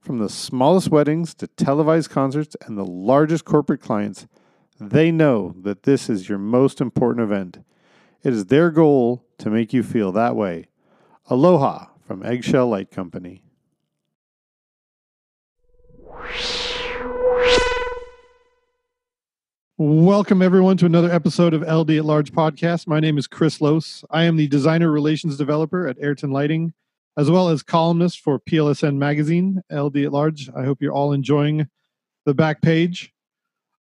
From the smallest weddings to televised concerts and the largest corporate clients, they know that this is your most important event. It is their goal to make you feel that way. Aloha from Eggshell Light Company. Welcome, everyone, to another episode of LD at Large podcast. My name is Chris Lose. I am the designer relations developer at Ayrton Lighting, as well as columnist for PLSN Magazine, LD at Large. I hope you're all enjoying the back page.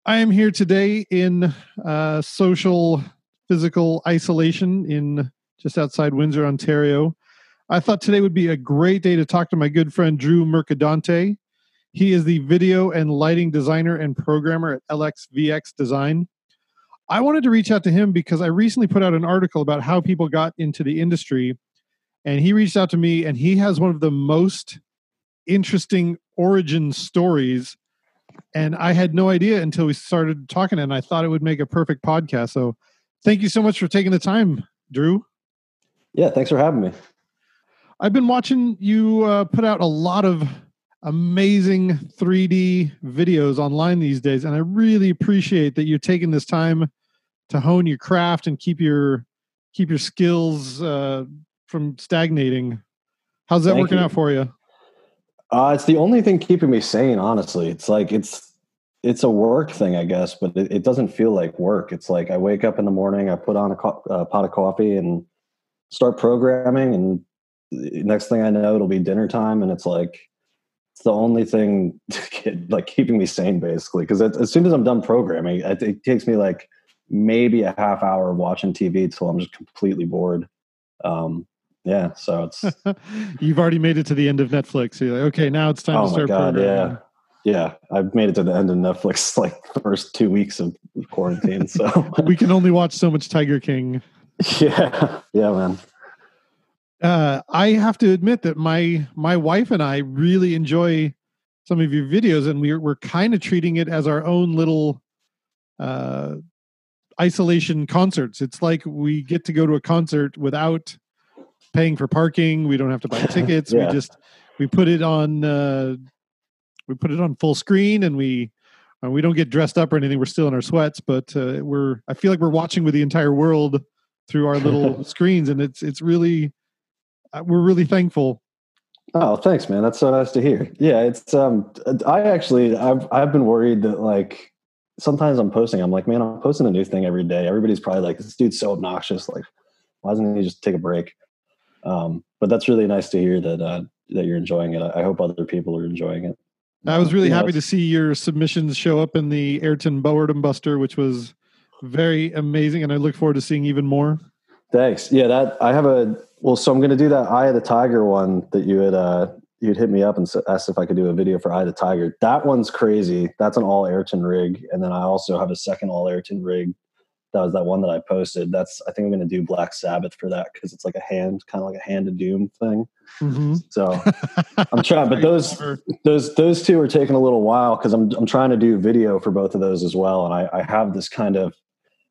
I am here today in uh, social, physical isolation in just outside Windsor, Ontario. I thought today would be a great day to talk to my good friend Drew Mercadante. He is the video and lighting designer and programmer at LXVX Design. I wanted to reach out to him because I recently put out an article about how people got into the industry. And he reached out to me, and he has one of the most interesting origin stories. And I had no idea until we started talking, and I thought it would make a perfect podcast. So thank you so much for taking the time, Drew. Yeah, thanks for having me. I've been watching you uh, put out a lot of amazing 3D videos online these days, and I really appreciate that you're taking this time to hone your craft and keep your keep your skills uh, from stagnating. How's that Thank working you. out for you? Uh, it's the only thing keeping me sane, honestly. It's like it's it's a work thing, I guess, but it, it doesn't feel like work. It's like I wake up in the morning, I put on a co- uh, pot of coffee, and start programming, and next thing I know, it'll be dinner time, and it's like it's the only thing like keeping me sane, basically. Because as soon as I'm done programming, it, it takes me like maybe a half hour of watching TV till I'm just completely bored. Um, yeah, so it's You've already made it to the end of Netflix. You're like, okay, now it's time oh to my start god, programming. yeah, yeah. I've made it to the end of Netflix like first two weeks of quarantine. So We can only watch so much Tiger King. yeah, yeah, man. uh, I have to admit that my my wife and I really enjoy some of your videos, and we're we're kind of treating it as our own little uh, isolation concerts. It's like we get to go to a concert without paying for parking. We don't have to buy tickets. Yeah. We just we put it on uh, we put it on full screen, and we. uh, we don't get dressed up or anything. We're still in our sweats, but uh, we're. I feel like we're watching with the entire world through our little screens, and it's it's really uh, we're really thankful. Oh, thanks, man. That's so nice to hear. Yeah, it's um I actually I've I've been worried that like sometimes I'm posting, I'm like, man, I'm posting a new thing every day. Everybody's probably like, this dude's so obnoxious. Like, why doesn't he just take a break? Um, but that's really nice to hear that uh that you're enjoying it. I, hope other people are enjoying it. I was really you know, happy to see your submissions show up in the Ayrton and Buster, which was very amazing, and I look forward to seeing even more. Thanks. Yeah, that I have a well. So I'm going to do that Eye of the Tiger one that you had uh you had hit me up and asked if I could do a video for Eye of the Tiger. That one's crazy. That's an all Ayrton rig, and then I also have a second all Ayrton rig. That was that one that I posted. That's I think I'm going to do Black Sabbath for that because it's like a hand, kind of like a hand of doom thing. Mhm. So I'm trying, but those those those two are taking a little while because I'm I'm trying to do video for both of those as well, and I, I have this kind of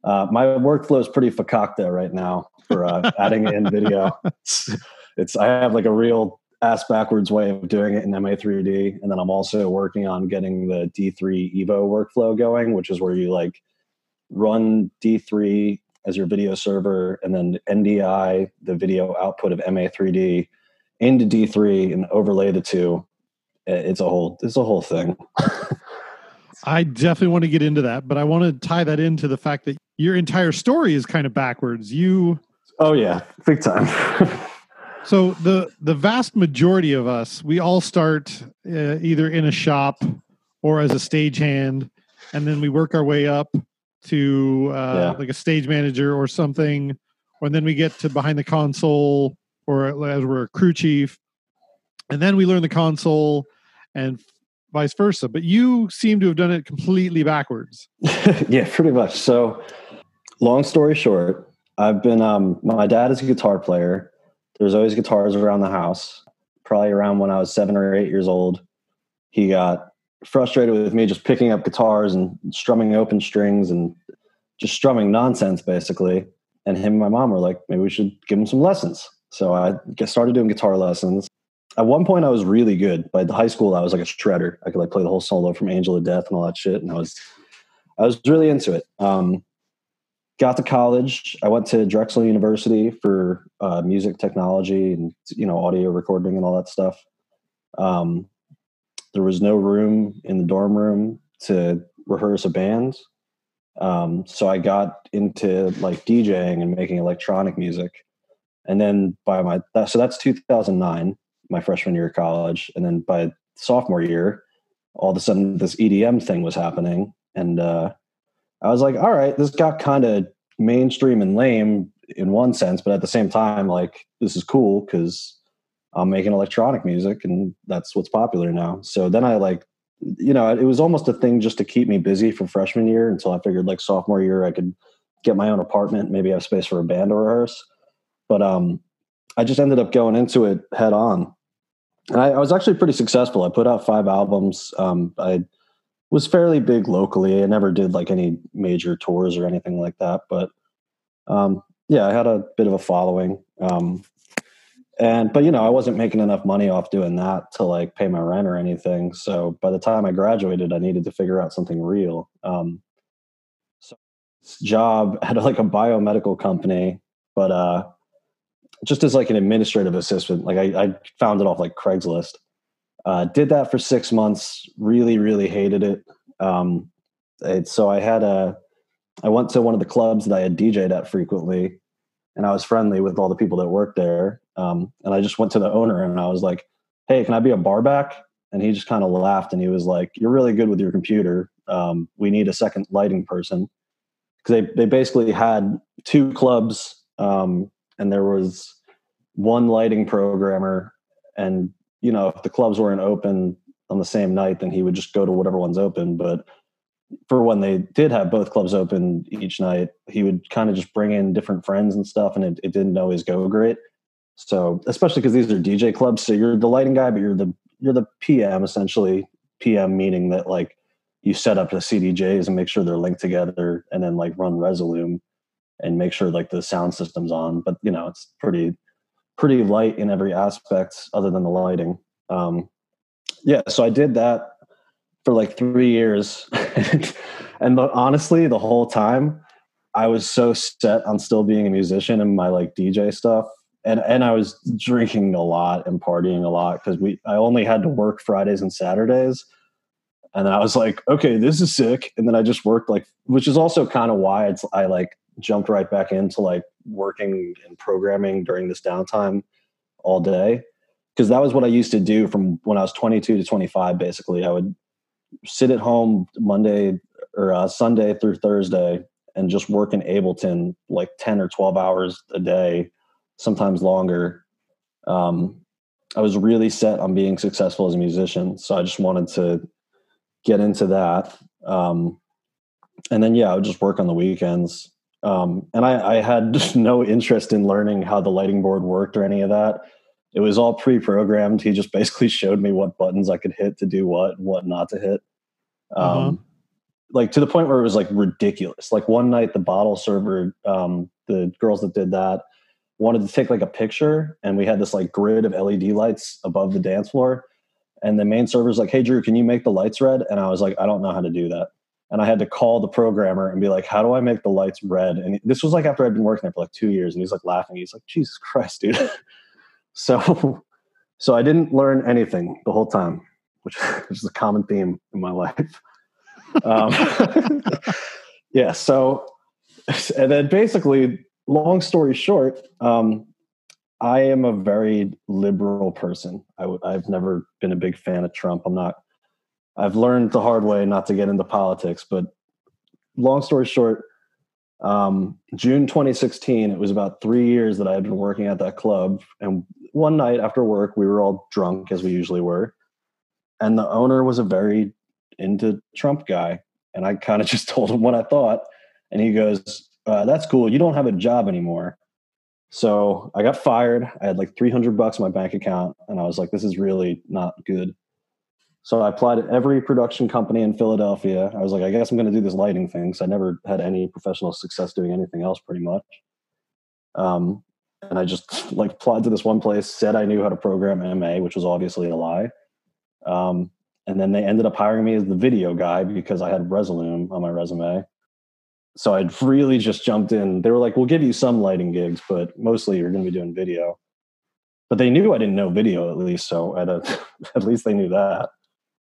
uh, my workflow is pretty fakakta right now for uh, adding in video. It's, it's I have like a real ass backwards way of doing it in MA3D, and then I'm also working on getting the D3 Evo workflow going, which is where you like run D3 as your video server, and then NDI the video output of MA3D into D3 and overlay the two. It's a whole it's a whole thing. I definitely want to get into that, but I want to tie that into the fact that your entire story is kind of backwards. You Oh yeah, big time. So the the vast majority of us, we all start uh, either in a shop or as a stagehand, and then we work our way up to uh, Yeah. like a stage manager or something, and then we get to behind the console or as we're a crew chief, and then we learn the console, and vice versa. But you seem to have done it completely backwards. yeah, pretty much. So, long story short, I've been, um, my dad is a guitar player. There's always guitars around the house. Probably around when I was seven or eight years old, he got frustrated with me just picking up guitars and strumming open strings and just strumming nonsense basically. And him and my mom were like, maybe we should give him some lessons. So I started doing guitar lessons. At one point, I was really good. By the high school, I was like a shredder. I could like play the whole solo from Angel of Death and all that shit. And I was, I was really into it. Um, got to college. I went to Drexel University for uh, music technology and you know audio recording and all that stuff. Um, there was no room in the dorm room to rehearse a band. Um, so I got into like DJing and making electronic music. And then by my, so that's 2009, my freshman year of college. And then by sophomore year, all of a sudden this EDM thing was happening. And uh, I was like, all right, this got kind of mainstream and lame in one sense, but at the same time, like, this is cool because I'm making electronic music and that's what's popular now. So then I like, you know, it was almost a thing just to keep me busy for freshman year until I figured like sophomore year I could get my own apartment, maybe have space for a band to rehearse. But um, I just ended up going into it head on. And I, I was actually pretty successful. I put out five albums. Um, I was fairly big locally. I never did like any major tours or anything like that. But um, yeah, I had a bit of a following. Um, and but you know i wasn't making enough money off doing that to like pay my rent or anything. So by the time i graduated i needed to figure out something real. Um so job at like a biomedical company but uh just as like an administrative assistant like i, I found it off like craigslist. Uh did that for six months really really hated it. Um it, so i had a i went to one of the clubs that i had dj'd at frequently and I was friendly with all the people that worked there. Um, and I just went to the owner and I was like, "Hey, can I be a bar back?" And he just kind of laughed and he was like, "You're really good with your computer. Um, we need a second lighting person." Because they they basically had two clubs um, and there was one lighting programmer, and you know if the clubs weren't open on the same night, then he would just go to whatever one's open. But for when they did have both clubs open each night, he would kind of just bring in different friends and stuff, and it, it didn't always go great. So, especially because these are DJ clubs, so you're the lighting guy, but you're the you're the PM essentially. PM meaning that like you set up the CDJs and make sure they're linked together, and then like run Resolume and make sure like the sound system's on. But you know, it's pretty pretty light in every aspect other than the lighting. Um, yeah, so I did that for like three years. and the, honestly, the whole time I was so set on still being a musician and my like DJ stuff. And, and I was drinking a lot and partying a lot because we I only had to work Fridays and Saturdays. And I was like, okay, this is sick. And then I just worked like, which is also kind of why it's I like jumped right back into like working and programming during this downtime all day because that was what I used to do from when I was 22 to 25. Basically, I would sit at home Monday or uh, Sunday through Thursday and just work in Ableton like 10 or 12 hours a day, sometimes longer. Um, I was really set on being successful as a musician. So I just wanted to get into that. Um, and then, yeah, I would just work on the weekends. Um, and I, I had no interest in learning how the lighting board worked or any of that it was all pre-programmed. He just basically showed me what buttons I could hit to do what and what not to hit. Um, uh-huh. Like to the point where it was like ridiculous. Like one night, the bottle server, um, the girls that did that wanted to take like a picture, and we had this like grid of LED lights above the dance floor. And the main server's like, "Hey, Drew, can you make the lights red?" And I was like, "I don't know how to do that." And I had to call the programmer and be like, "How do I make the lights red?" And this was like after I'd been working there for like two years, and he's like laughing. He's like, "Jesus Christ, dude." So, so I didn't learn anything the whole time, which, which is a common theme in my life. Um, yeah. So, and then basically, long story short, um, I am a very liberal person. i w- I've never been a big fan of Trump. I'm not. I've learned the hard way not to get into politics. But long story short, um, June 2016, it was about three years that I had been working at that club. And one night after work, we were all drunk as we usually were. and the owner was a very into Trump guy, and I kind of just told him what I thought, and he goes, uh, "That's cool. You don't have a job anymore." So I got fired. I had like 300 bucks in my bank account, and I was like, "This is really not good." So I applied at every production company in Philadelphia. I was like, I guess I'm going to do this lighting thing. So I never had any professional success doing anything else, pretty much. Um, and I just like applied to this one place, said I knew how to program MA, which was obviously a lie. Um, and then they ended up hiring me as the video guy because I had Resolume on my resume. So I'd really just jumped in. They were like, "We'll give you some lighting gigs, but mostly you're going to be doing video." But they knew I didn't know video at least, so at a, at least they knew that.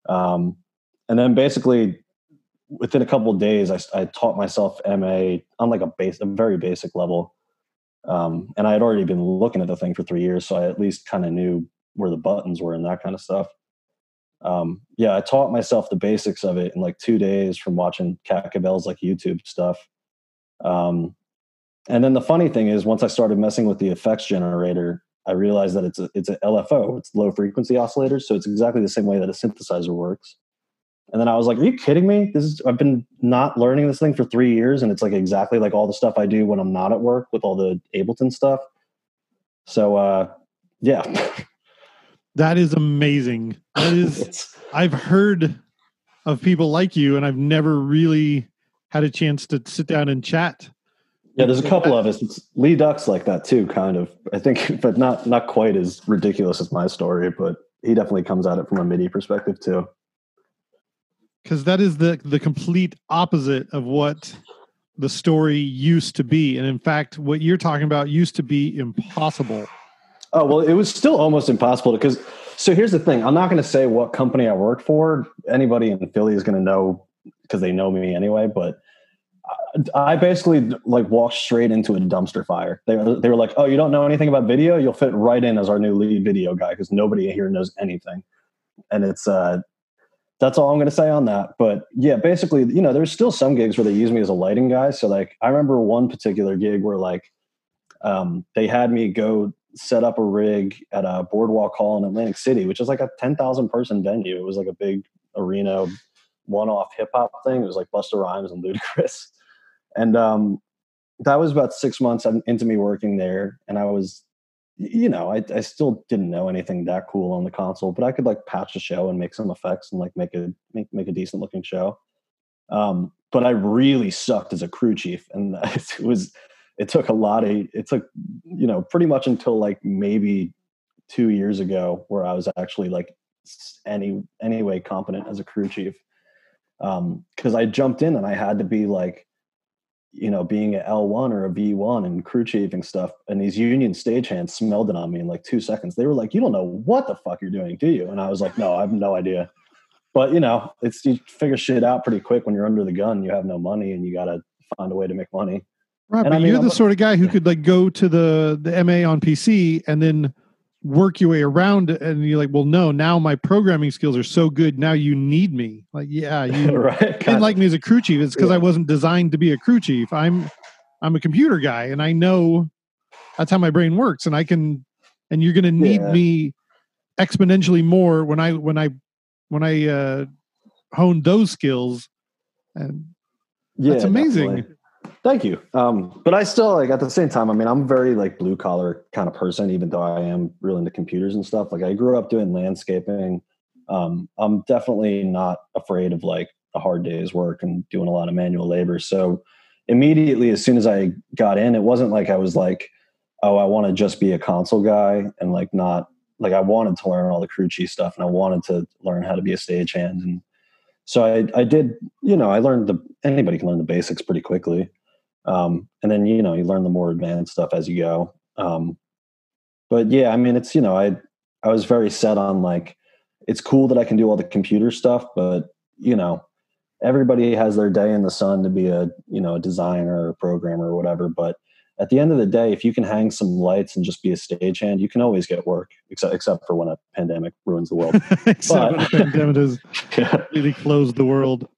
Um, and then basically within a couple days, I, I, taught myself MA on like a base, a very basic level. Um, and I had already been looking at the thing for three years, so I at least kind of knew where the buttons were and that kind of stuff. Um, yeah, I taught myself the basics of it in like two days from watching Cat Cabell's like YouTube stuff. Um, and then the funny thing is, once I started messing with the effects generator, I realized that it's a it's a LFO, it's low frequency oscillators, so it's exactly the same way that a synthesizer works. And then I was like, "Are you kidding me? This is I've been not learning this thing for three years, and it's like exactly like all the stuff I do when I'm not at work with all the Ableton stuff." So, uh, yeah, that is amazing. That is I've heard of people like you, and I've never really had a chance to sit down and chat yeah, there's a couple of us. It's, Lee Duck's like that too, kind of. I think, but not not quite as ridiculous as my story, but he definitely comes at it from a MIDI perspective too. Because that is the the complete opposite of what the story used to be, and in fact, what you're talking about used to be impossible. Oh well, it was still almost impossible because. So here's the thing: I'm not going to say what company I worked for. Anybody in Philly is going to know because they know me anyway. But I basically like walked straight into a dumpster fire. They they were like, "Oh, you don't know anything about video? You'll fit right in as our new lead video guy because nobody here knows anything." And it's uh, that's all I'm going to say on that. But yeah, basically, you know, there's still some gigs where they use me as a lighting guy. So like, I remember one particular gig where like um, they had me go set up a rig at a boardwalk hall in Atlantic City, which is like a 10,000 person venue. It was like a big arena one-off hip hop thing. It was like Busta Rhymes and Ludacris and um, that was about six months into me working there and i was you know I, I still didn't know anything that cool on the console but i could like patch a show and make some effects and like make a make, make a decent looking show um, but i really sucked as a crew chief and it was it took a lot of it took you know pretty much until like maybe two years ago where i was actually like any anyway competent as a crew chief um because i jumped in and i had to be like you know, being an L1 or a V1 and crew chiefing stuff, and these union stagehands smelled it on me in like two seconds. They were like, "You don't know what the fuck you're doing, do you?" And I was like, "No, I have no idea." But you know, it's you figure shit out pretty quick when you're under the gun. You have no money, and you got to find a way to make money. Right, and but I mean, you're I'm, the sort of guy who could like go to the the MA on PC and then work your way around and you're like well no now my programming skills are so good now you need me like yeah you right, didn't like me as a crew chief it's because yeah. i wasn't designed to be a crew chief i'm i'm a computer guy and i know that's how my brain works and i can and you're going to need yeah. me exponentially more when i when i when i uh hone those skills and yeah, that's amazing definitely. Thank you. Um, but I still like at the same time. I mean, I'm very like blue collar kind of person, even though I am really into computers and stuff. Like I grew up doing landscaping. Um, I'm definitely not afraid of like a hard day's work and doing a lot of manual labor. So immediately, as soon as I got in, it wasn't like I was like, oh, I want to just be a console guy and like not like I wanted to learn all the crew chief stuff and I wanted to learn how to be a stagehand and so I, I did you know I learned the anybody can learn the basics pretty quickly. Um, and then you know you learn the more advanced stuff as you go. Um, but yeah, I mean it's you know I I was very set on like it's cool that I can do all the computer stuff, but you know everybody has their day in the sun to be a you know a designer or a programmer or whatever. But at the end of the day, if you can hang some lights and just be a stagehand, you can always get work, except except for when a pandemic ruins the world. except but, when a pandemic has yeah. really closed the world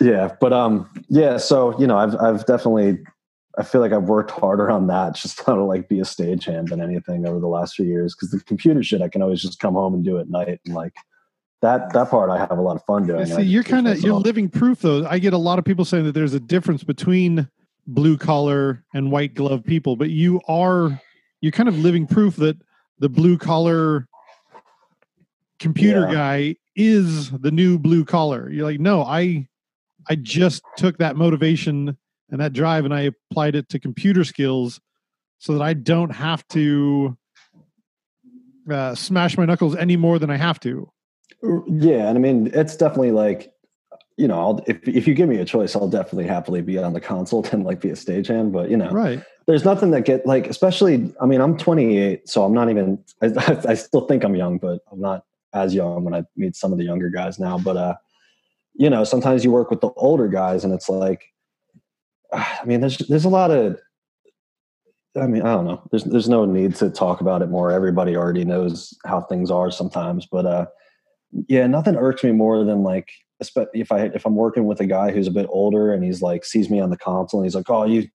yeah but um yeah so you know i've i've definitely i feel like i've worked harder on that just how to like be a stagehand than anything over the last few years because the computer shit i can always just come home and do at night and like that that part I have a lot of fun doing. See, you're kind of you're living proof though. I get a lot of people saying that there's a difference between blue collar and white glove people, but you are you're kind of living proof that the blue collar computer yeah. guy is the new blue collar. You're like, no, I I just took that motivation and that drive and I applied it to computer skills so that I don't have to uh, smash my knuckles any more than I have to. Yeah, and I mean it's definitely like you know, I'll, if if you give me a choice, I'll definitely happily be on the console and like be a stagehand. But you know, right? There's nothing that get like, especially. I mean, I'm 28, so I'm not even. I, I still think I'm young, but I'm not as young when I meet some of the younger guys now. But uh, you know, sometimes you work with the older guys, and it's like, I mean, there's there's a lot of. I mean, I don't know. There's there's no need to talk about it more. Everybody already knows how things are sometimes, but uh, yeah, nothing irks me more than like if I if I'm working with a guy who's a bit older and he's like sees me on the console and he's like, "Oh, you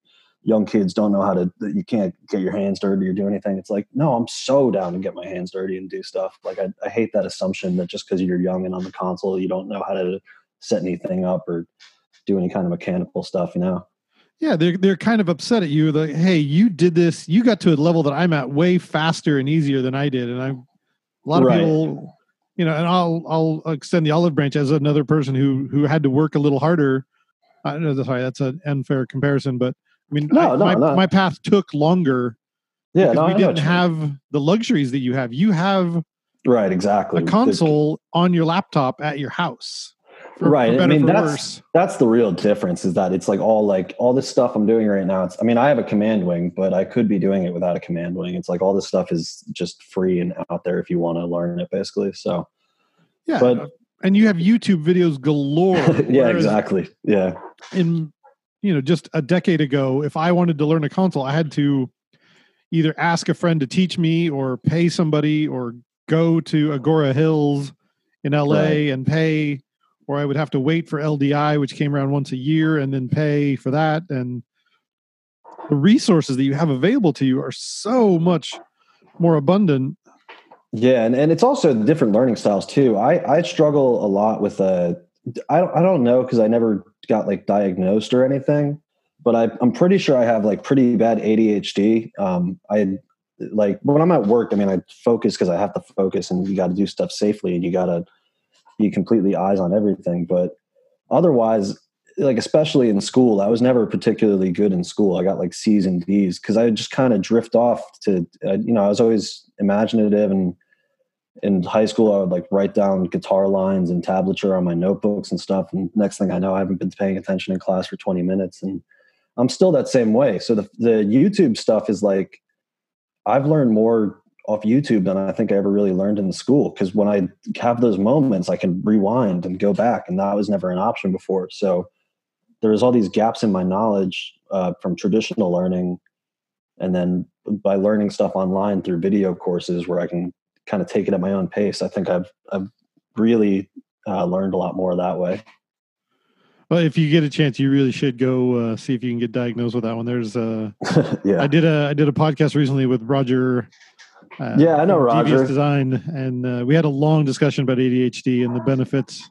young kids don't know how to you can't get your hands dirty or do anything." It's like, no, I'm so down to get my hands dirty and do stuff. Like I, I hate that assumption that just because you're young and on the console, you don't know how to set anything up or do any kind of mechanical stuff. You know. Yeah, they're they're kind of upset at you. Like, hey, you did this. You got to a level that I'm at way faster and easier than I did, and I'm a lot of right. people you know, and I'll I'll extend the olive branch as another person who who had to work a little harder. I know sorry, that's an unfair comparison, but I mean, no, I, no, my, no. my path took longer. Yeah, no, we didn't have the luxuries that you have. You have right, exactly a console on your laptop at your house. For, right. For I mean, that's worse. that's the real difference is that it's like all like all this stuff I'm doing right now. It's I mean, I have a command wing, but I could be doing it without a command wing. It's like all this stuff is just free and out there if you want to learn it, basically. So yeah, but uh, and you have YouTube videos galore. yeah, exactly. Yeah. In you know, just a decade ago, if I wanted to learn a console, I had to either ask a friend to teach me or pay somebody or go to Agoura Hills in LA right. and pay or I would have to wait for LDI, which came around once a year, and then pay for that. And the resources that you have available to you are so much more abundant. Yeah, and, and it's also different learning styles too. I I struggle a lot with uh I don't I don't know because I never got like diagnosed or anything, but I I'm pretty sure I have like pretty bad ADHD. Um, I like when I'm at work. I mean, I focus because I have to focus, and you got to do stuff safely, and you got to be completely eyes on everything. But otherwise, like especially in school, I was never particularly good in school. I got like C's and D's because I just kind of drift off to, uh, you know, I was always imaginative and in high school, I would like write down guitar lines and tablature on my notebooks and stuff. And next thing I know, I haven't been paying attention in class for 20 minutes. And I'm still that same way. So the, the YouTube stuff is like, I've learned more off YouTube than I think I ever really learned in the school. Because when I have those moments, I can rewind and go back, and that was never an option before. So there's all these gaps in my knowledge uh, from traditional learning, and then by learning stuff online through video courses where I can kind of take it at my own pace, I think I've I've really uh, learned a lot more that way. Well, if you get a chance, you really should go uh, see if you can get diagnosed with that one. There's uh, yeah. I did a I did a podcast recently with Roger uh, yeah, I know Roger. Design, and uh, we had a long discussion about ADHD and the benefits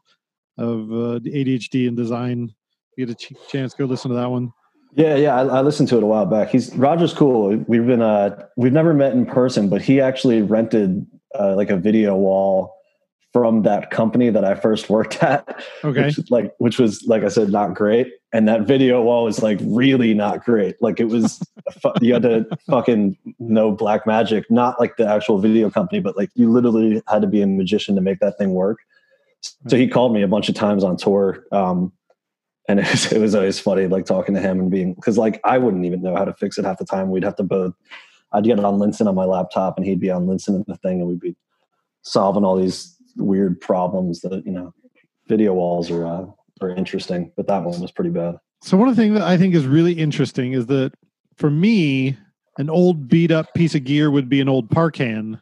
of uh, ADHD and design. You get a ch- chance, go listen to that one. Yeah, yeah, I, I, listened to it a while back. He's Roger's cool. We've been uh, we've never met in person, but he actually rented uh, like a video wall from that company that I first worked at. Okay. Which, like, which was like I said, not great. And that video wall was like really not great. Like it was, you had to fucking know black magic, not like the actual video company, but like you literally had to be a magician to make that thing work. So he called me a bunch of times on tour. Um, and it was, it was always funny, like talking to him and being, cause like I wouldn't even know how to fix it half the time. We'd have to both, I'd get it on Linsn on my laptop and he'd be on Linsn and the thing and we'd be solving all these weird problems that you know video walls are uh, are interesting, but that one was pretty bad. So one of the things that I think is really interesting is that for me, an old beat up piece of gear would be an old Parcan,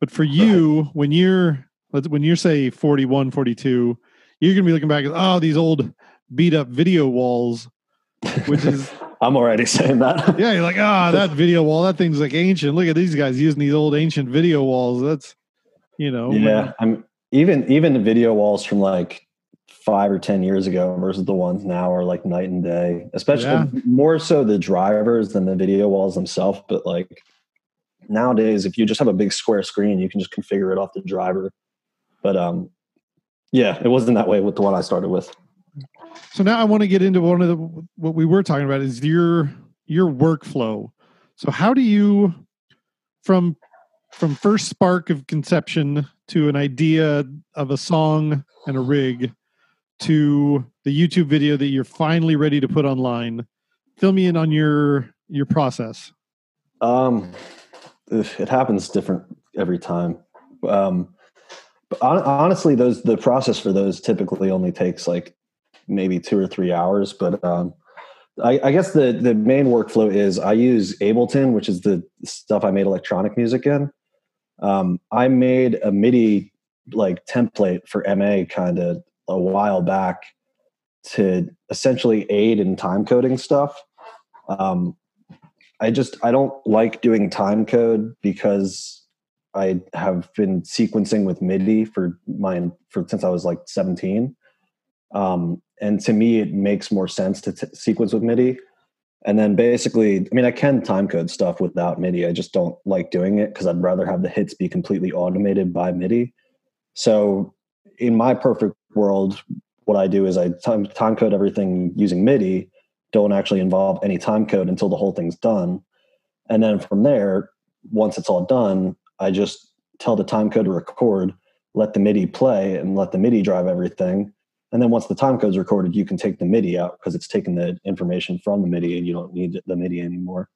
but for you, right. when you're when you're say 41, 42, you're gonna be looking back at oh these old beat up video walls, which is I'm already saying that. yeah, you're like, ah, oh, that video wall, that thing's like ancient. Look at these guys using these old ancient video walls. That's you know yeah i'm even even the video walls from like five or ten years ago versus the ones now are like night and day. Especially Yeah. more so the drivers than the video walls themselves. But like nowadays, if you just have a big square screen, you can just configure it off the driver. But um, yeah, it wasn't that way with the one I started with. So now I want to get into one of the what we were talking about is your your workflow. So how do you from from first spark of conception to an idea of a song and a rig to the YouTube video that you're finally ready to put online? Fill me in on your your process. Um, it happens different every time. Um, but hon- honestly, those the process for those typically only takes like maybe two or three hours. But um, I, I guess the the main workflow is I use Ableton, which is the stuff I made electronic music in. Um, I made a MIDI like template for MA kind of a while back to essentially aid in time coding stuff. Um, I just I don't like doing time code because I have been sequencing with MIDI for mine for since I was like 17. Um, and to me, it makes more sense to t- sequence with MIDI. And then basically, I mean, I can time code stuff without MIDI. I just don't like doing it because I'd rather have the hits be completely automated by MIDI. So, in my perfect world, what I do is I time, time code everything using MIDI, don't actually involve any time code until the whole thing's done. And then from there, once it's all done, I just tell the time code to record, let the MIDI play, and let the MIDI drive everything. And then once the time code's recorded, you can take the MIDI out because it's taking the information from the MIDI and you don't need the MIDI anymore.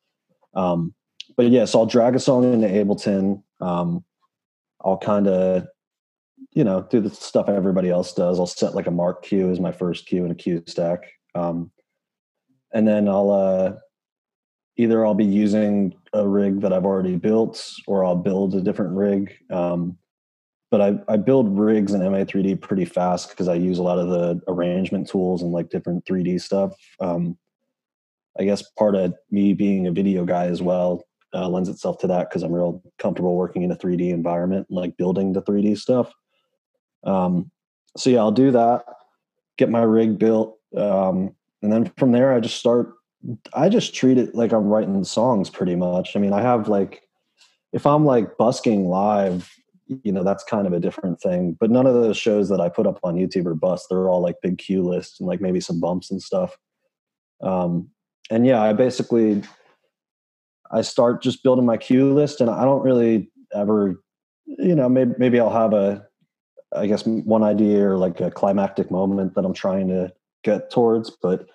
Um, but yeah, so I'll drag a song into Ableton. Um, I'll kind of, you know, do the stuff everybody else does. I'll set like a mark cue as my first cue in a cue stack. Um, and then I'll uh, either I'll be using a rig that I've already built or I'll build a different rig. Um, but I, I build rigs in MA3D pretty fast because I use a lot of the arrangement tools and like different 3D stuff. Um, I guess part of me being a video guy as well uh, lends itself to that because I'm real comfortable working in a 3D environment, like building the 3D stuff. Um, so yeah, I'll do that, get my rig built, um, and then from there I just start. I just treat it like I'm writing songs pretty much. I mean, I have like, if I'm like busking live, you know, that's kind of a different thing. But none of those shows that I put up on YouTube are bust. They're all like big cue lists and like maybe some bumps and stuff. Um, and yeah, I basically I start just building my cue list, and I don't really ever, you know, maybe maybe I'll have a, I guess one idea or like a climactic moment that I'm trying to get towards, but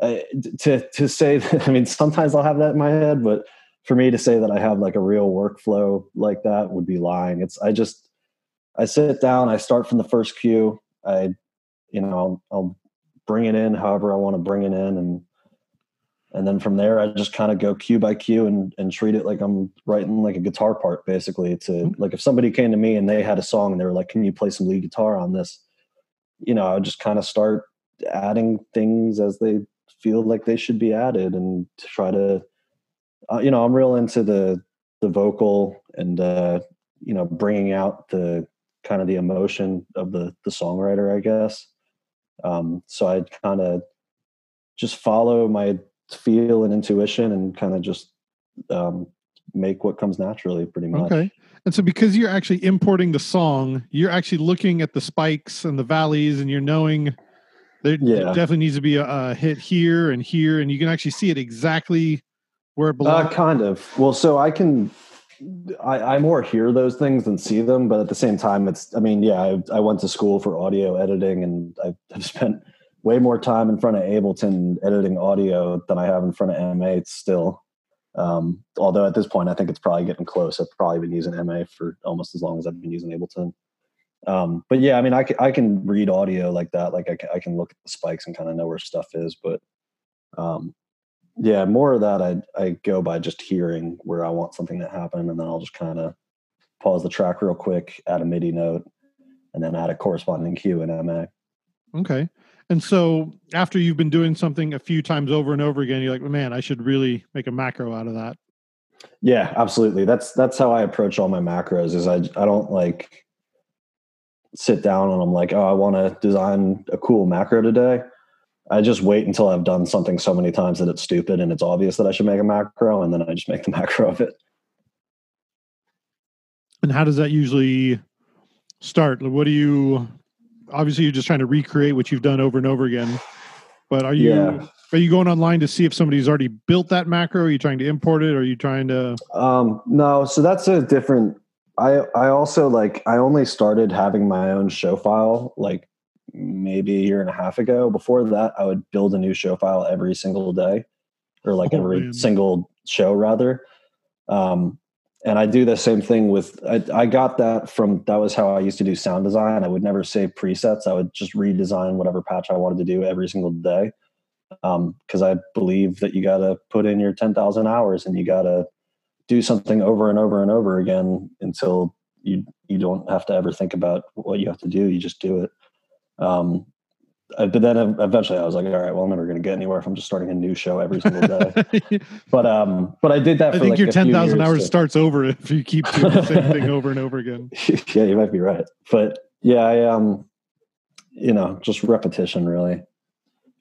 uh, to to say that, I mean sometimes I'll have that in my head, but for me to say that I have like a real workflow like that would be lying. It's I just I sit down, I start from the first cue, I you know I'll, I'll bring it in however I want to bring it in, and and then from there I just kind of go cue by cue and and treat it like I'm writing like a guitar part basically. To like if somebody came to me and they had a song and they were like, "Can you play some lead guitar on this?" You know, I would just kind of start adding things as they feel like they should be added and to try to uh, you know i'm real into the the vocal and uh you know bringing out the kind of the emotion of the the songwriter i guess um so i kind of just follow my feel and intuition and kind of just um make what comes naturally pretty much Okay. And so because you're actually importing the song, you're actually looking at the spikes and the valleys and you're knowing there Yeah. definitely needs to be a, a hit here and here and you can actually see it exactly where it Uh, belongs. kind of. Well, so I can, I, I more hear those things than see them, but at the same time, it's. I mean, yeah, I, I went to school for audio editing, and I've, I've spent way more time in front of Ableton editing audio than I have in front of MA. Still, um, although at this point, I think it's probably getting close. I've probably been using MA for almost as long as I've been using Ableton. Um, but yeah, I mean, I can, I can read audio like that. Like I can, I can look at the spikes and kind of know where stuff is, but um, yeah, more of that I I go by just hearing where I want something to happen, and then I'll just kind of pause the track real quick, add a MIDI note, and then add a corresponding cue in MA. Okay. And so after you've been doing something a few times over and over again, you're like, man, I should really make a macro out of that. Yeah, absolutely. That's that's how I approach all my macros. Is I I don't like sit down and I'm like, oh, I want to design a cool macro today. I just wait until I've done something so many times that it's stupid and it's obvious that I should make a macro, and then I just make the macro of it. And how does that usually start? What do you? Obviously, you're just trying to recreate what you've done over and over again. But are you Yeah. are you going online to see if somebody's already built that macro? Are you trying to import it? Or are you trying to? Um, no, so that's a different. I I also like I only started having my own show file like maybe a year and a half ago. Before that, I would build a new show file every single day, or like Oh, every man. single show rather. Um, and I do the same thing with. I, I got that from that was how I used to do sound design. I would never save presets. I would just redesign whatever patch I wanted to do every single day. Because I believe that you got to put in your ten thousand hours and you got to do something over and over and over again until you you don't have to ever think about what you have to do. You just do it. Um, uh, but then eventually I was like, all right, well, I'm never going to get anywhere if I'm just starting a new show every single day. but um, but I did that. I for think like your ten thousand hours to- starts over if you keep doing the same thing over and over again. yeah, you might be right. But yeah, I um, you know, just repetition really.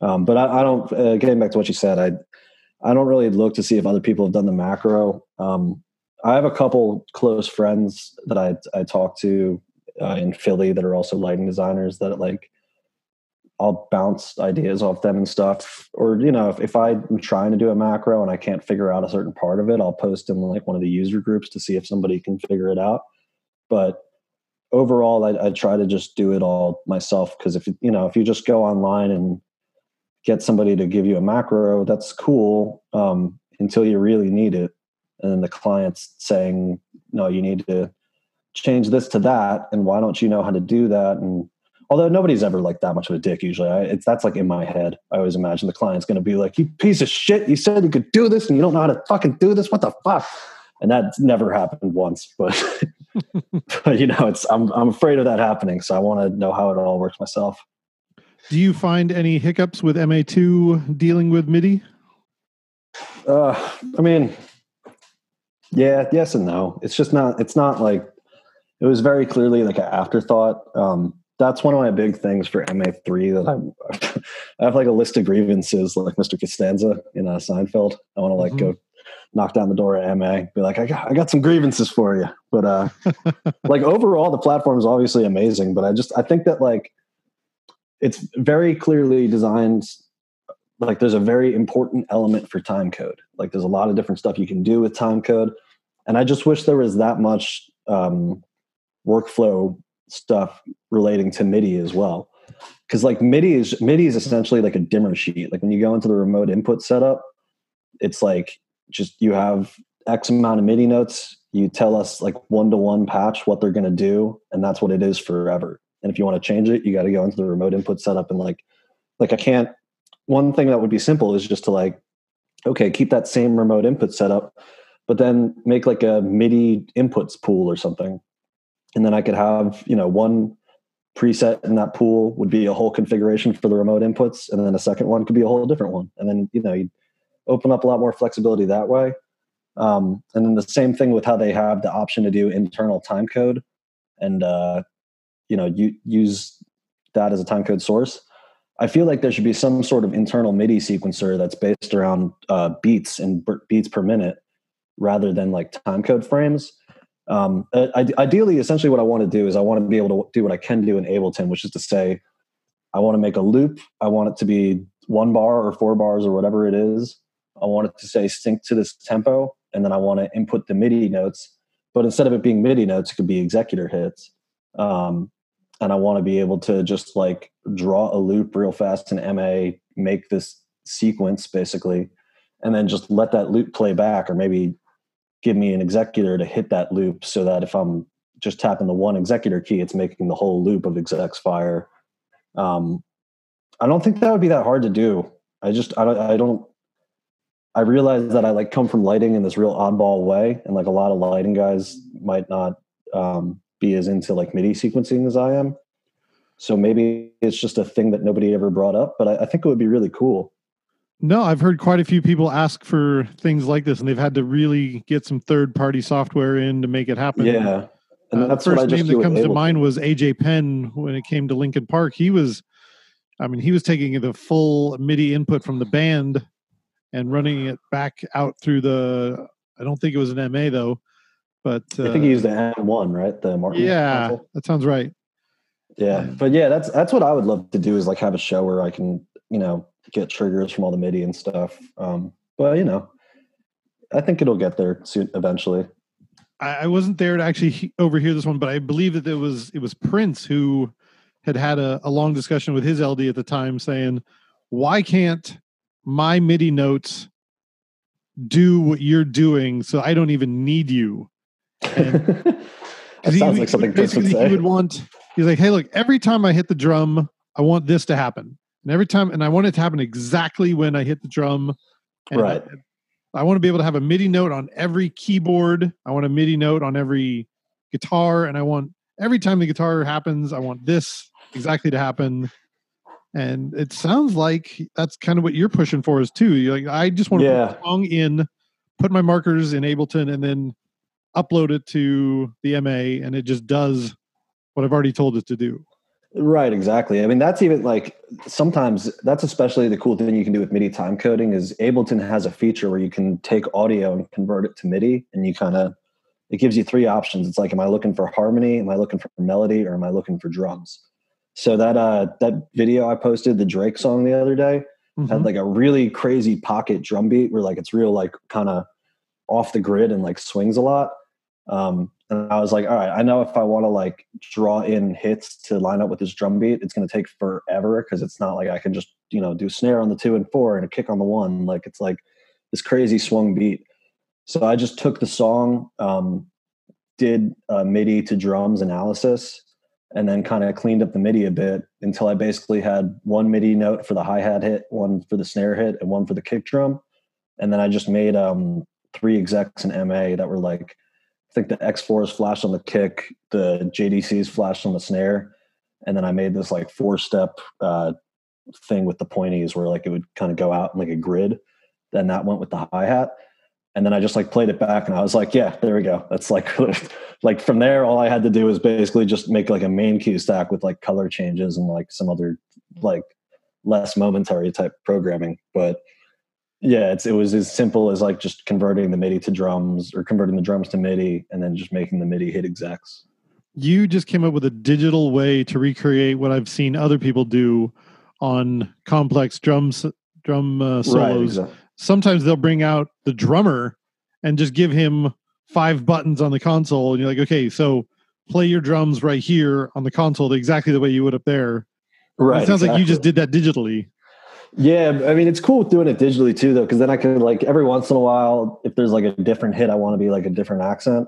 Um, but I, I don't. Uh, getting back to what you said, I I don't really look to see if other people have done the macro. Um, I have a couple close friends that I I talk to uh, in Philly that are also lighting designers that like I'll bounce ideas off them and stuff. Or you know, if, if I'm trying to do a macro and I can't figure out a certain part of it, I'll post in like one of the user groups to see if somebody can figure it out. But overall, I, I try to just do it all myself because if you know if you just go online and get somebody to give you a macro, that's cool um, until you really need it, and then the client's saying, "No, you need to change this to that," and why don't you know how to do that? And although nobody's ever like that much of a dick, usually I, it's that's like in my head. I always imagine the client's going to be like, "You piece of shit! You said you could do this, and you don't know how to fucking do this. What the fuck?" And that's never happened once, but but you know, it's I'm I'm afraid of that happening, so I want to know how it all works myself. Do you find any hiccups with MA2 dealing with MIDI? Uh, I mean, yeah, yes and no. It's just not. It's not like it was very clearly like an afterthought. Um, that's one of my big things for MA3 that I'm. I have like a list of grievances, like Mr. Costanza in uh, Seinfeld. I want to like go knock down the door at MA, be like, I got, I got some grievances for you. But uh, like overall, the platform is obviously amazing. But I just, I think that like it's very clearly designed like there's a very important element for time code like there's a lot of different stuff you can do with time code and i just wish there was that much um, workflow stuff relating to midi as well. Because like midi is midi is essentially like a dimmer sheet. Like when you go into the remote input setup it's like just you have x amount of midi notes. You tell us like one to one patch what they're going to do and that's what it is forever. And if you want to change it you got to go into the remote input setup and like like i can't one thing that would be simple is just to like okay keep that same remote input setup but then make like a midi inputs pool or something and then i could have you know one preset in that pool would be a whole configuration for the remote inputs and then a second one could be a whole different one. And then you know you open up a lot more flexibility that way. Um, and then the same thing with how they have the option to do internal time code and uh, you know you use that as a time code source. I feel like there should be some sort of internal MIDI sequencer that's based around uh, beats and beats per minute rather than like time code frames. Um, I, ideally, essentially, what I want to do is I want to be able to do what I can do in Ableton, which is to say, I want to make a loop. I want it to be one bar or four bars or whatever it is. I want it to say sync to this tempo, and then I want to input the MIDI notes. But instead of it being MIDI notes, it could be executor hits. Um, and I want to be able to just like draw a loop real fast in MA, make this sequence basically, and then just let that loop play back, or maybe give me an executor to hit that loop so that if I'm just tapping the one executor key, it's making the whole loop of execs fire. Um, I don't think that would be that hard to do. I just I don't I don't I realize that I like come from lighting in this real oddball way, and like a lot of lighting guys might not um, be as into like MIDI sequencing as I am. So maybe it's just a thing that nobody ever brought up, but I, I think it would be really cool. No, I've heard quite a few people ask for things like this, and they've had to really get some third party software in to make it happen. Yeah. And Uh, the that's what I first name that comes to mind was AJ Penn when it came to Linkin Park. He was, I mean, he was taking the full MIDI input from the band and running it back out through the. I don't think it was an MA though, but uh, I think he used the M1, right? The Martin. yeah, console? that sounds right. Yeah, but yeah, that's that's what I would love to do is like have a show where I can you know get triggers from all the MIDI and stuff. Um, but you know, I think it'll get there soon eventually. I, I wasn't there to actually he- overhear this one, but I believe that it was it was Prince who had had a, a long discussion with his LD at the time, saying, "Why can't my MIDI notes do what you're doing, so I don't even need you?" that 'Cause he- sounds he like something Prince would basically say. he would want. He's like, "Hey, look! Every time I hit the drum, I want this to happen, and every time, and I want it to happen exactly when I hit the drum." And Right. I, I want to be able to have a MIDI note on every keyboard. I want a MIDI note on every guitar, and I want every time the guitar happens, I want this exactly to happen. And it sounds like that's kind of what you're pushing for, is too. You're like, I just want to Yeah. put song in, put my markers in Ableton, and then upload it to the MA, and it just does what I've already told it to do. Right, exactly. I mean, that's even like sometimes that's especially the cool thing you can do with MIDI time coding is Ableton has a feature where you can take audio and convert it to MIDI, and you kind of it gives you three options. It's like, am I looking for harmony? Am I looking for melody? Or am I looking for drums? So that uh that video I posted, the Drake song the other day, Mhm. had like a really crazy pocket drum beat where like it's real like kind of off the grid and like swings a lot. Um, and I was like, all right, I know if I want to like draw in hits to line up with this drum beat, it's going to take forever because it's not like I can just you know do snare on the two and four and a kick on the one. Like it's like this crazy swung beat. So I just took the song, um, did a MIDI to drums analysis, and then kind of cleaned up the MIDI a bit until I basically had one MIDI note for the hi hat hit, one for the snare hit, and one for the kick drum. And then I just made um, three execs in MA that were like, I think the X4s flashed on the kick, the JDCs flashed on the snare, and then I made this like four step uh, thing with the pointies where like it would kind of go out in like a grid. Then that went with the hi hat and then I just like played it back and I was like, yeah, there we go. That's like like from there all I had to do was basically just make like a main cue stack with like color changes and like some other like less momentary type programming. But yeah, it's it was as simple as like just converting the MIDI to drums or converting the drums to MIDI and then just making the MIDI hit execs. you just came up with a digital way to recreate what I've seen other people do on complex drums drum uh, solos. exactly. Sometimes they'll bring out the drummer and just give him five buttons on the console, and you're like, okay, so play your drums right here on the console exactly the way you would up there. Right. it sounds like you just did that digitally. Yeah, I mean it's cool doing it digitally too, though, because then I can like every once in a while, if there's like a different hit, I want to be like a different accent.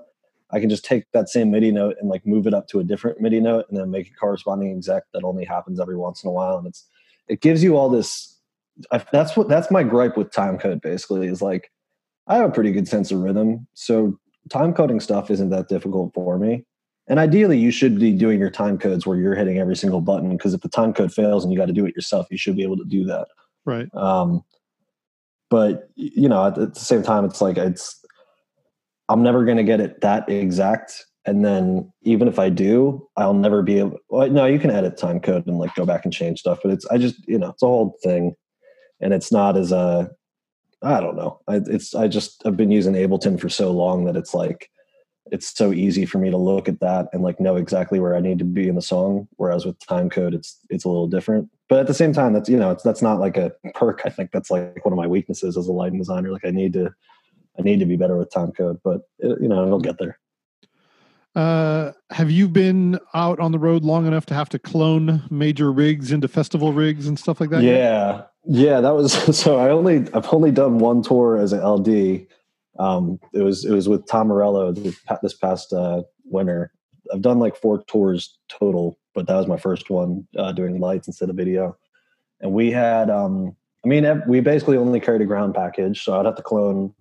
I can just take that same MIDI note and like move it up to a different MIDI note, and then make a corresponding exec that only happens every once in a while, and it's it gives you all this. I, that's what that's my gripe with time code. Basically, is like I have a pretty good sense of rhythm, so time coding stuff isn't that difficult for me. And ideally, you should be doing your time codes where you're hitting every single button because if the time code fails and you got to do it yourself, you should be able to do that. Right. Um, but you know, at, at the same time, it's like it's I'm never going to get it that exact. And then even if I do, I'll never be able. Well, no, you can edit time code and like go back and change stuff, but it's I just you know it's a whole thing, and it's not as a I don't know. I, it's I just I've been using Ableton for so long that it's like it's so easy for me to look at that and like know exactly where I need to be in the song. Whereas with time code, it's it's a little different. But at the same time, that's you know it's that's not like a perk. I think that's like one of my weaknesses as a lighting designer. Like I need to I need to be better with time code, but it, you know it'll get there. Uh, have you been out on the road long enough to have to clone major rigs into festival rigs and stuff like that? yet? Yeah, yeah, that was so. I only I've only done one tour as an LD. Um, it was it was with Tom Morello this past uh, winter. I've done like four tours total, but that was my first one uh, doing lights instead of video. And we had, um, I mean, we basically only carried a ground package, so I'd have to clone.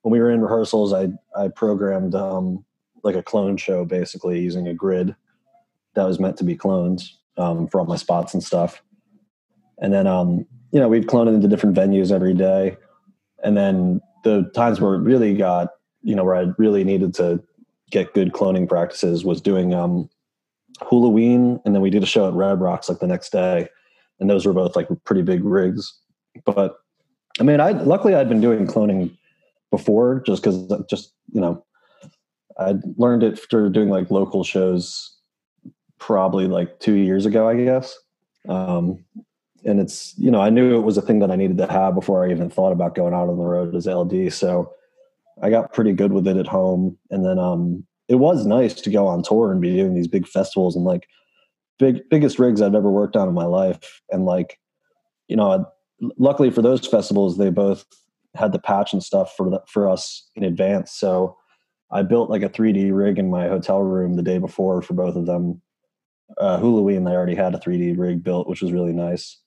When we were in rehearsals, I I programmed um, like a clone show basically using a grid that was meant to be clones um, for all my spots and stuff. And then, um, you know, we'd clone it into different venues every day. And then the times where it really got, you know, where I really needed to get good cloning practices was doing um, Halloween, and then we did a show at Red Rocks like the next day, and those were both like pretty big rigs. But I mean, I luckily I'd been doing cloning before, just because just you know I learned it through doing like local shows, probably like two years ago, I guess. Um, and it's you know I knew it was a thing that I needed to have before I even thought about going out on the road as LD. So I got pretty good with it at home, and then um, it was nice to go on tour and be doing these big festivals and like big biggest rigs I've ever worked on in my life. And like, you know, luckily for those festivals, they both had the patch and stuff for the, for us in advance. So I built like a 3D rig in my hotel room the day before for both of them. Uh, Halloween, they already had a 3D rig built, which was really nice.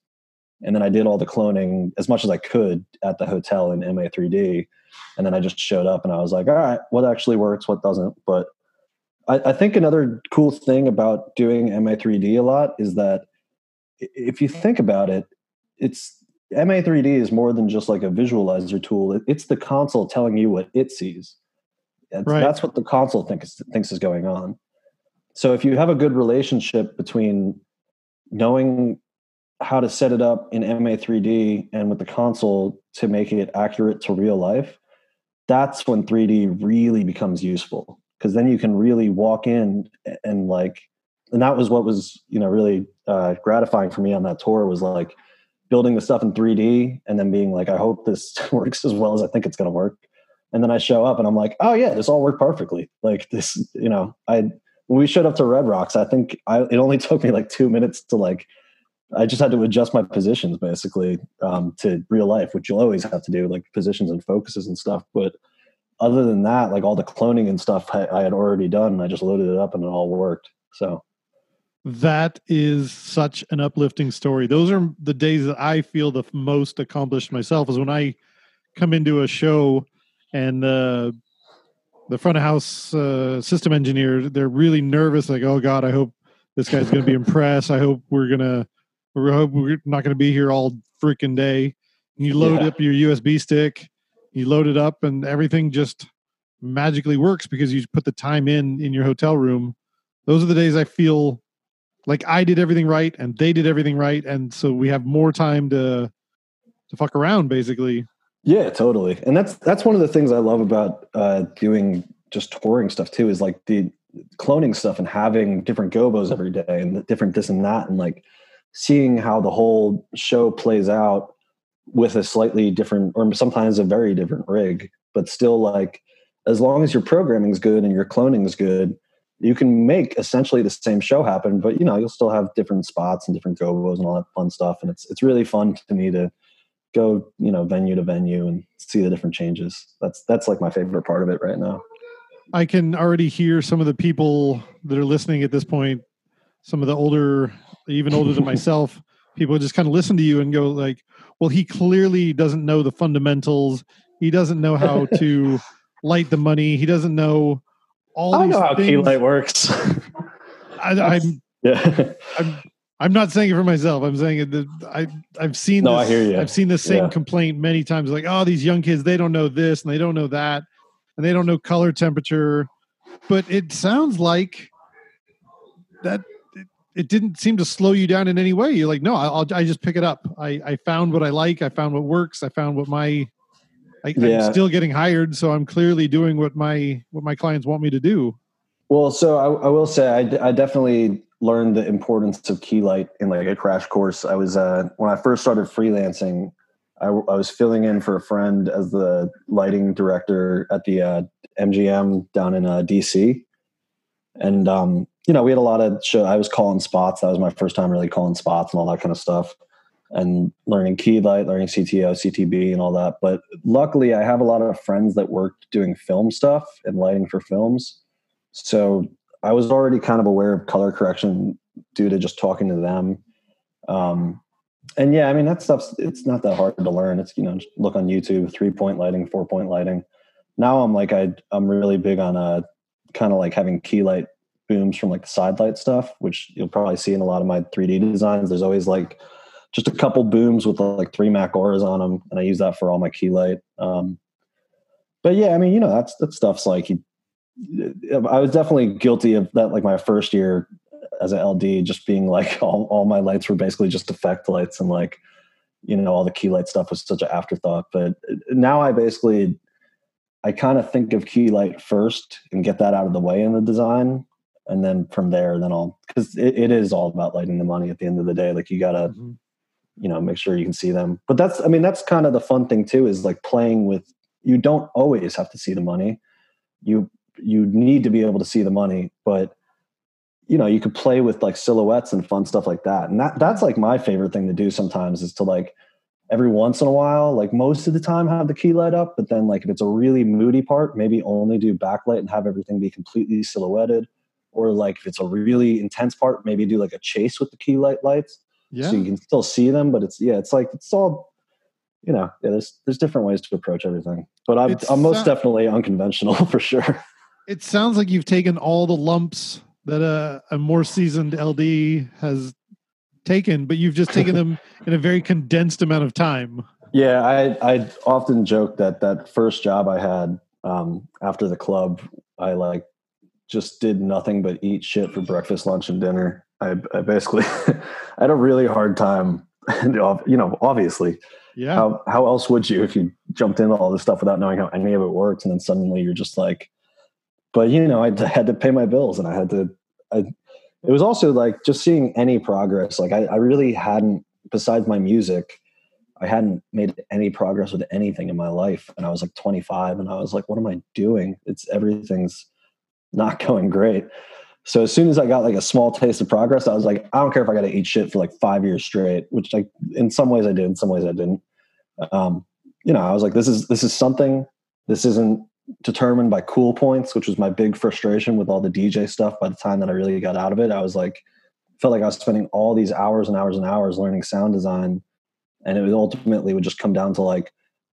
And then I did all the cloning as much as I could at the hotel in MA3D and then I just showed up and I was like, all right, what actually works, what doesn't. But I, I think another cool thing about doing MA3D a lot is that if you think about it, it's MA3D is more than just like a visualizer tool. It's the console telling you what it sees. That's, right. that's what the console thinks thinks is going on. So if you have a good relationship between knowing how to set it up in MA3D and with the console to make it accurate to real life, that's when 3D really becomes useful. Because then you can really walk in and like and that was what was you know really uh, gratifying for me on that tour was like building the stuff in 3D and then being like I hope this works as well as I think it's going to work. And then I show up and I'm like oh yeah this all worked perfectly. Like this you know I when we showed up to Red Rocks. I think I it only took me like 2 minutes to like I just had to adjust my positions basically um, to real life, which you'll always have to do, like positions and focuses and stuff. But other than that, like all the cloning and stuff I, I had already done, I just loaded it up and it all worked. So that is such an uplifting story. Those are the days that I feel the most accomplished myself is when I come into a show and uh, the front of house uh, system engineer, they're really nervous. Like, oh God, I hope this guy's going to be impressed. I hope we're going to we hope we're not going to be here all freaking day. And you load yeah. up your USB stick, you load it up, and everything just magically works because you put the time in in your hotel room. Those are the days I feel like I did everything right and they did everything right, and so we have more time to to fuck around, basically. Yeah, totally. And that's that's one of the things I love about uh, doing just touring stuff too. Is like the cloning stuff and having different gobos every day and different this and that and like seeing how the whole show plays out with a slightly different or sometimes a very different rig but still like as long as your programming is good and your cloning is good you can make essentially the same show happen but you know you'll still have different spots and different gobos and all that fun stuff and it's it's really fun to me to go you know venue to venue and see the different changes. That's that's like my favorite part of it right now. I can already hear some of the people that are listening at this point some of the older even older than myself, people just kind of listen to you and go like, "Well, he clearly doesn't know the fundamentals. He doesn't know how to light the money. He doesn't know all." I know how key light works. I, am yeah. I'm, I'm not saying it for myself. I'm saying it. That I I've seen. No, this, I hear you. I've seen the same yeah. complaint many times. Like, oh, these young kids, they don't know this and they don't know that, and they don't know color temperature. But it sounds like that it didn't seem to slow you down in any way. You're like, no, I'll, I just pick it up. I, I found what I like. I found what works. I found what my, I, yeah. I'm still getting hired. So I'm clearly doing what my, what my clients want me to do. Well, so I, I will say, I, I definitely learned the importance of key light in like a crash course. I was, uh, when I first started freelancing, I, I was filling in for a friend as the lighting director at the uh, MGM down in uh, DC. And um, you know, we had a lot of show. I was calling spots. That was my first time really calling spots and all that kind of stuff, and learning key light, learning CTO, CTB, and all that. But luckily, I have a lot of friends that worked doing film stuff and lighting for films, so I was already kind of aware of color correction due to just talking to them. Um, and yeah, I mean that stuff's it's not that hard to learn. It's you know look on YouTube, three point lighting, four point lighting. Now I'm like I I'm really big on uh kind of like having key light booms from like the side light stuff, which you'll probably see in a lot of my 3D designs. There's always like just a couple booms with like three Mac auras on them, and I use that for all my key light. Um, but yeah, I mean, you know, that's that stuff's like you I was definitely guilty of that. Like my first year as an LD, just being like all, all my lights were basically just effect lights and like, you know, all the key light stuff was such an afterthought. But now I basically, I kind of think of key light first and get that out of the way in the design. And then from there, then I'll, cause it, it is all about lighting the money at the end of the day. Like you gotta, mm-hmm. you know, make sure you can see them. But that's, I mean, that's kind of the fun thing too, is like playing with, you don't always have to see the money. You, you need to be able to see the money, but you know you could play with like silhouettes and fun stuff like that and that that's like my favorite thing to do sometimes is to like every once in a while like most of the time have the key light up but then like if it's a really moody part maybe only do backlight and have everything be completely silhouetted or like if it's a really intense part maybe do like a chase with the key light lights yeah. so you can still see them but it's yeah it's like it's all you know yeah, there's there's different ways to approach everything but i'm, I'm most definitely unconventional for sure it sounds like you've taken all the lumps that a, a more seasoned LD has taken, but you've just taken them in a very condensed amount of time. Yeah, I I often joke that that first job I had um, after the club, I like just did nothing but eat shit for breakfast, lunch, and dinner. I, I basically I had a really hard time, you know, obviously, yeah. How how else would you if you jumped into all this stuff without knowing how any of it works, and then suddenly you're just like, but you know, I had to pay my bills and I had to, I, it was also like just seeing any progress. Like I, I really hadn't, besides my music, I hadn't made any progress with anything in my life. And I was like 25 and I was like, what am I doing? It's everything's not going great. So as soon as I got like a small taste of progress, I was like, I don't care if I got to eat shit for like five years straight, which like in some ways I did, in some ways I didn't. Um, you know, I was like, this is, this is something, this isn't determined by cool points, which was my big frustration with all the DJ stuff. By the time that I really got out of it, I was like, felt like I was spending all these hours and hours and hours learning sound design. And it ultimately would just come down to like,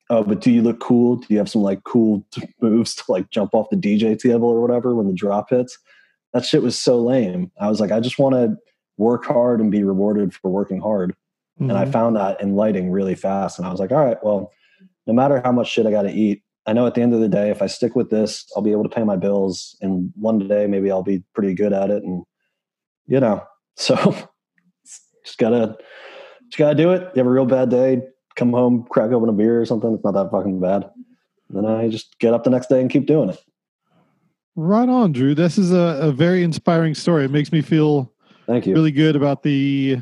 oh, but do you look cool? Do you have some like cool moves to like jump off the DJ table or whatever when the drop hits? That shit was so lame. I was like, I just want to work hard and be rewarded for working hard. Mm-hmm. And I mm-hmm. found that in lighting really fast. And I was like, all right, well, no matter how much shit I got to eat, I know at the end of the day, if I stick with this, I'll be able to pay my bills. And one day, maybe I'll be pretty good at it. And, you know, so just gotta, just gotta do it. You have a real bad day, come home, crack open a beer or something. It's not that fucking bad. And then I just get up the next day and keep doing it. Right on, Drew. This is a, a very inspiring story. It makes me feel thank you really good about the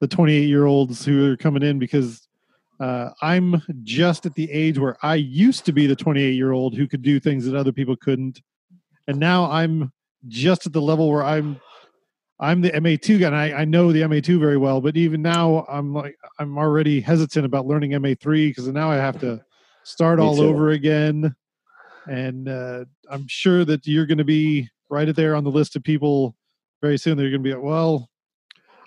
the 28 year olds who are coming in because uh, I'm just at the age where I used to be the 28 year old who could do things that other people couldn't, and now I'm just at the level where I'm I'm the MA2 guy. And I, I know the MA2 very well, but even now I'm like I'm already hesitant about learning MA3 because now I have to start all over again. And uh, I'm sure that you're going to be right there on the list of people very soon. They're going to be well.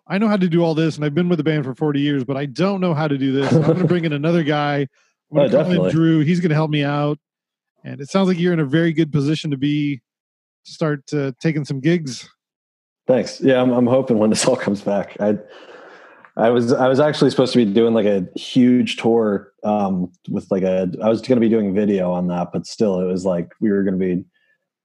I know how to do all this, and I've been with the band for 40 years, but I don't know how to do this. I'm going to bring in another guy. I'm going to oh, call him Drew. He's going to help me out. And it sounds like you're in a very good position to be start uh, taking some gigs. Thanks. Yeah, I'm, I'm hoping when this all comes back. I I was I was actually supposed to be doing like a huge tour um, with like a I was going to be doing video on that, but still, it was like we were going to be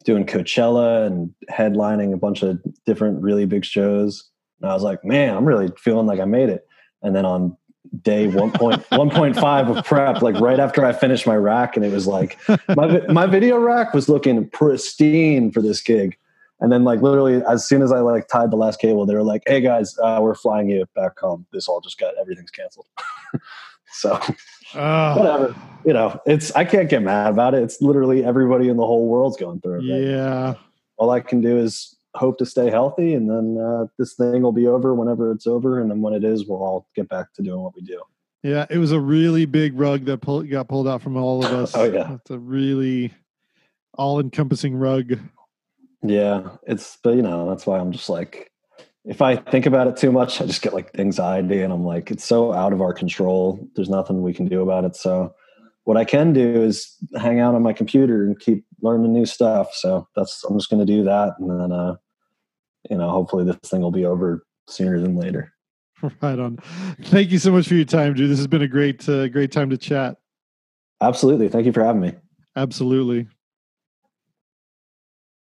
doing Coachella and headlining a bunch of different really big shows. And I was like, man, I'm really feeling like I made it. And then on day 1.1.5 of prep, like right after I finished my rack, and it was like my my video rack was looking pristine for this gig. And then like literally as soon as I like tied the last cable, they were like, "Hey guys, uh, we're flying you back home. This all just got everything's canceled." so uh, whatever, you know, it's I can't get mad about it. It's literally everybody in the whole world's going through it. Yeah. All I can do is hope to stay healthy and then uh, this thing will be over whenever it's over and then when it is we'll all get back to doing what we do yeah it was a really big rug that pull, got pulled out from all of us oh yeah it's a really all-encompassing rug yeah it's but you know that's why i'm just like if i think about it too much i just get like anxiety and i'm like it's so out of our control there's nothing we can do about it so what I can do is hang out on my computer and keep learning new stuff. So that's I'm just going to do that, and then uh, you know, hopefully this thing will be over sooner than later. Right on. Thank you so much for your time, Drew. This has been a great, uh, great time to chat. Absolutely. Thank you for having me. Absolutely.